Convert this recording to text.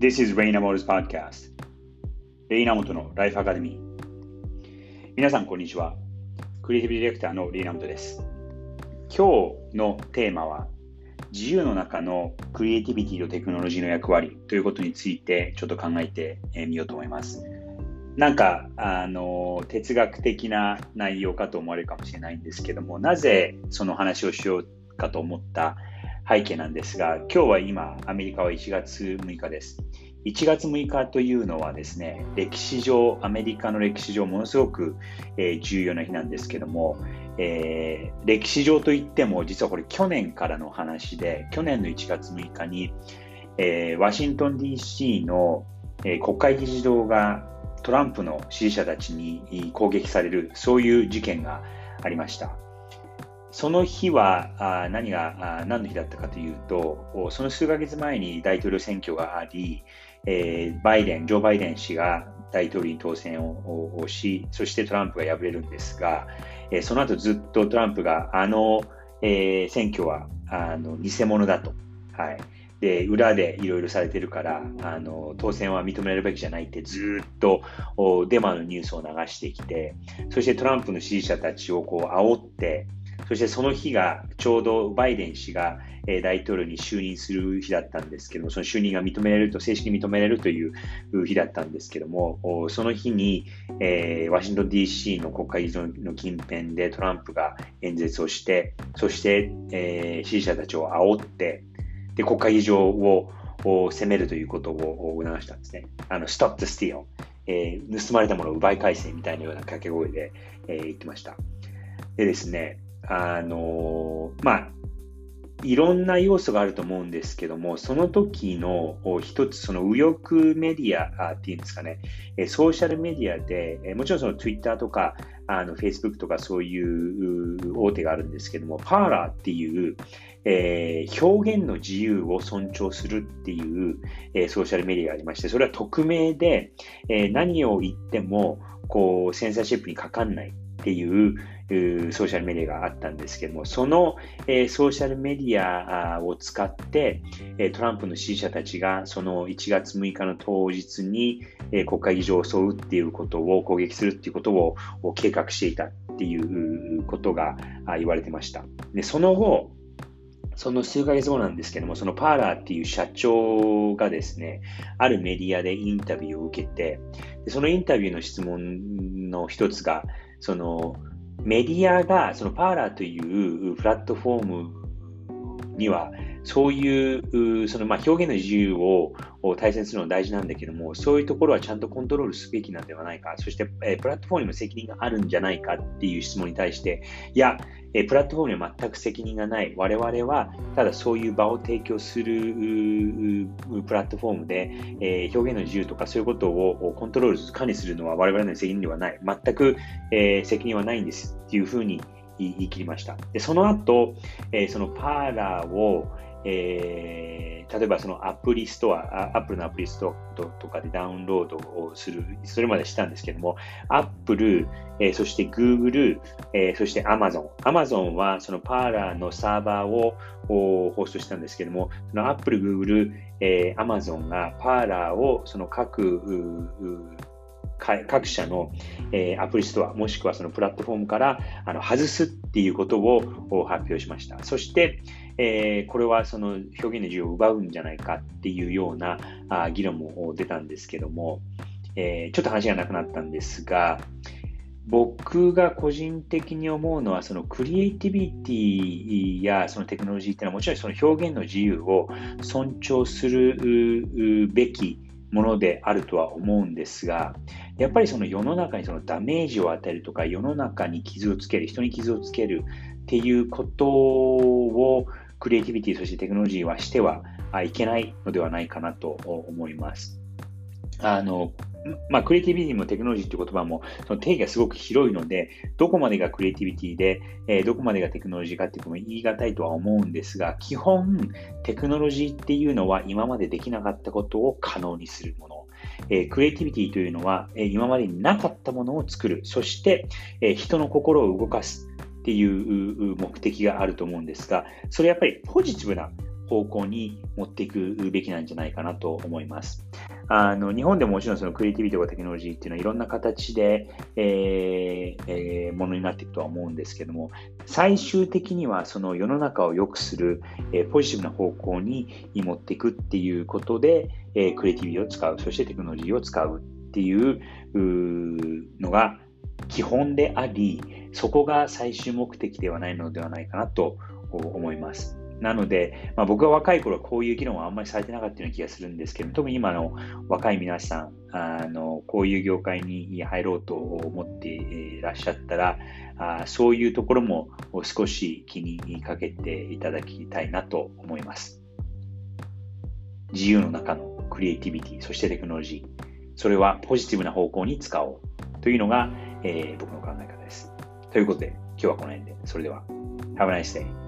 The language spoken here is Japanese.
This is Rain Amoto's podcast. レイナモトのライフアカデミー。皆さん、こんにちは。クリエイティブディレクターのレイナモトです。今日のテーマは、自由の中のクリエイティビティとテクノロジーの役割ということについてちょっと考えてみようと思います。なんか、あの、哲学的な内容かと思われるかもしれないんですけども、なぜその話をしようかと思った背景なんですが、今日は今、アメリカは1月6日です。1月6日というのはですね、歴史上、アメリカの歴史上、ものすごく、え、重要な日なんですけども、えー、歴史上といっても、実はこれ去年からの話で、去年の1月6日に、えー、ワシントン DC の、え国会議事堂がトランプの支持者たちに攻撃される、そういう事件がありました。その日は何が何の日だったかというと、その数ヶ月前に大統領選挙があり、バイデン、ジョー・バイデン氏が大統領に当選をし、そしてトランプが敗れるんですが、その後ずっとトランプがあの、選挙は偽物だと。はいで裏でいろいろされてるからあの当選は認めるべきじゃないってずっとデマのニュースを流してきてそしてトランプの支持者たちをこう煽ってそしてその日がちょうどバイデン氏が大統領に就任する日だったんですけども、その就任が認められると、正式に認められるという日だったんですけども、その日に、えー、ワシントン DC の国会議事の近辺でトランプが演説をして、そして、えー、支持者たちを煽って、で国会議場を攻めるということを促したんですね。あの、stop the steal、えー、盗まれたものを奪い返せみたいなような掛け声で、えー、言ってました。でですね、あのまあ、いろんな要素があると思うんですけども、その時の一つ、その右翼メディアっていうんですかね、ソーシャルメディアで、もちろんその Twitter とか、あの Facebook とかそういう大手があるんですけども、パーラーっていう、えー、表現の自由を尊重するっていう、えー、ソーシャルメディアがありまして、それは匿名で、えー、何を言っても、こう、センサーシップにかかんない。っていうソーシャルメディアがあったんですけども、その、ソーシャルメディアを使って、トランプの支持者たちがその1月6日の当日に、国会議場を襲うっていうことを攻撃するっていうことを計画していたっていうことが言われてました。でその後、その数ヶ月後なんですけども、そのパーラーっていう社長がですね、あるメディアでインタビューを受けて、そのインタビューの質問の一つが、そのメディアが、そのパーラーというプラットフォームには、そういうそのまあ表現の自由を大切にするのは大事なんだけども、そういうところはちゃんとコントロールすべきなんではないか、そして、えプラットフォームにも責任があるんじゃないかっていう質問に対して、いや、えプラットフォームには全く責任がない。我々はただそういう場を提供するプラットフォームで、え表現の自由とかそういうことをコントロール、管理するのは我々の責任ではない。全く、え責任はないんですっていうふうに言い切りました。でその後、えそのパーラーを、えー、例えばそのアプリストア、アップルのアプリストアとかでダウンロードをする、それまでしたんですけども、アップル、えー、そして Google、えー、そして Amazon。Amazon はそのパーラーのサーバーをホストしたんですけども、そのアップル、Google、えー、Amazon がパーラーをその各各社の、えー、アプリストア、もしくはそのプラットフォームからあの外すっていうことを発表しました。そして、えー、これはその表現の自由を奪うんじゃないかっていうようなあ議論も出たんですけども、えー、ちょっと話がなくなったんですが、僕が個人的に思うのは、そのクリエイティビティやそのテクノロジーっていうのはもちろんその表現の自由を尊重するべきものであるとは思うんですが、やっぱりその世の中にそのダメージを与えるとか、世の中に傷をつける、人に傷をつけるっていうことをクリエイティビティ、そしてテクノロジーはしてはいけないのではないかなと思います。あの、まあ、クリエイティビティもテクノロジーという言葉もその定義がすごく広いので、どこまでがクリエイティビティで、えー、どこまでがテクノロジーかっていうのも言い難いとは思うんですが、基本、テクノロジーっていうのは今までできなかったことを可能にするもの。えー、クリエイティビティというのは、えー、今までになかったものを作る。そして、え、人の心を動かすっていう目的があると思うんですが、それやっぱりポジティブな方向に持っていくべきなんじゃないかなと思います。あの日本でももちろんそのクリエイティビティとかテクノロジーっていうのはいろんな形で、えーえー、ものになっていくとは思うんですけども、最終的にはその世の中を良くする、えー、ポジティブな方向に持っていくっていうことで、えー、クリエイティビティを使う、そしてテクノロジーを使うっていうのが基本であり、そこが最終目的ではないのではないかなと思います。なので、まあ、僕が若い頃はこういう議論はあんまりされてなかったような気がするんですけど、特に今の若い皆さん、あのこういう業界に入ろうと思っていらっしゃったら、あそういうところも少し気にかけていただきたいなと思います。自由の中のクリエイティビティ、そしてテクノロジー、それはポジティブな方向に使おうというのが、えー、僕の考え方。ということで、今日はこの辺で。それでは、Have a nice day.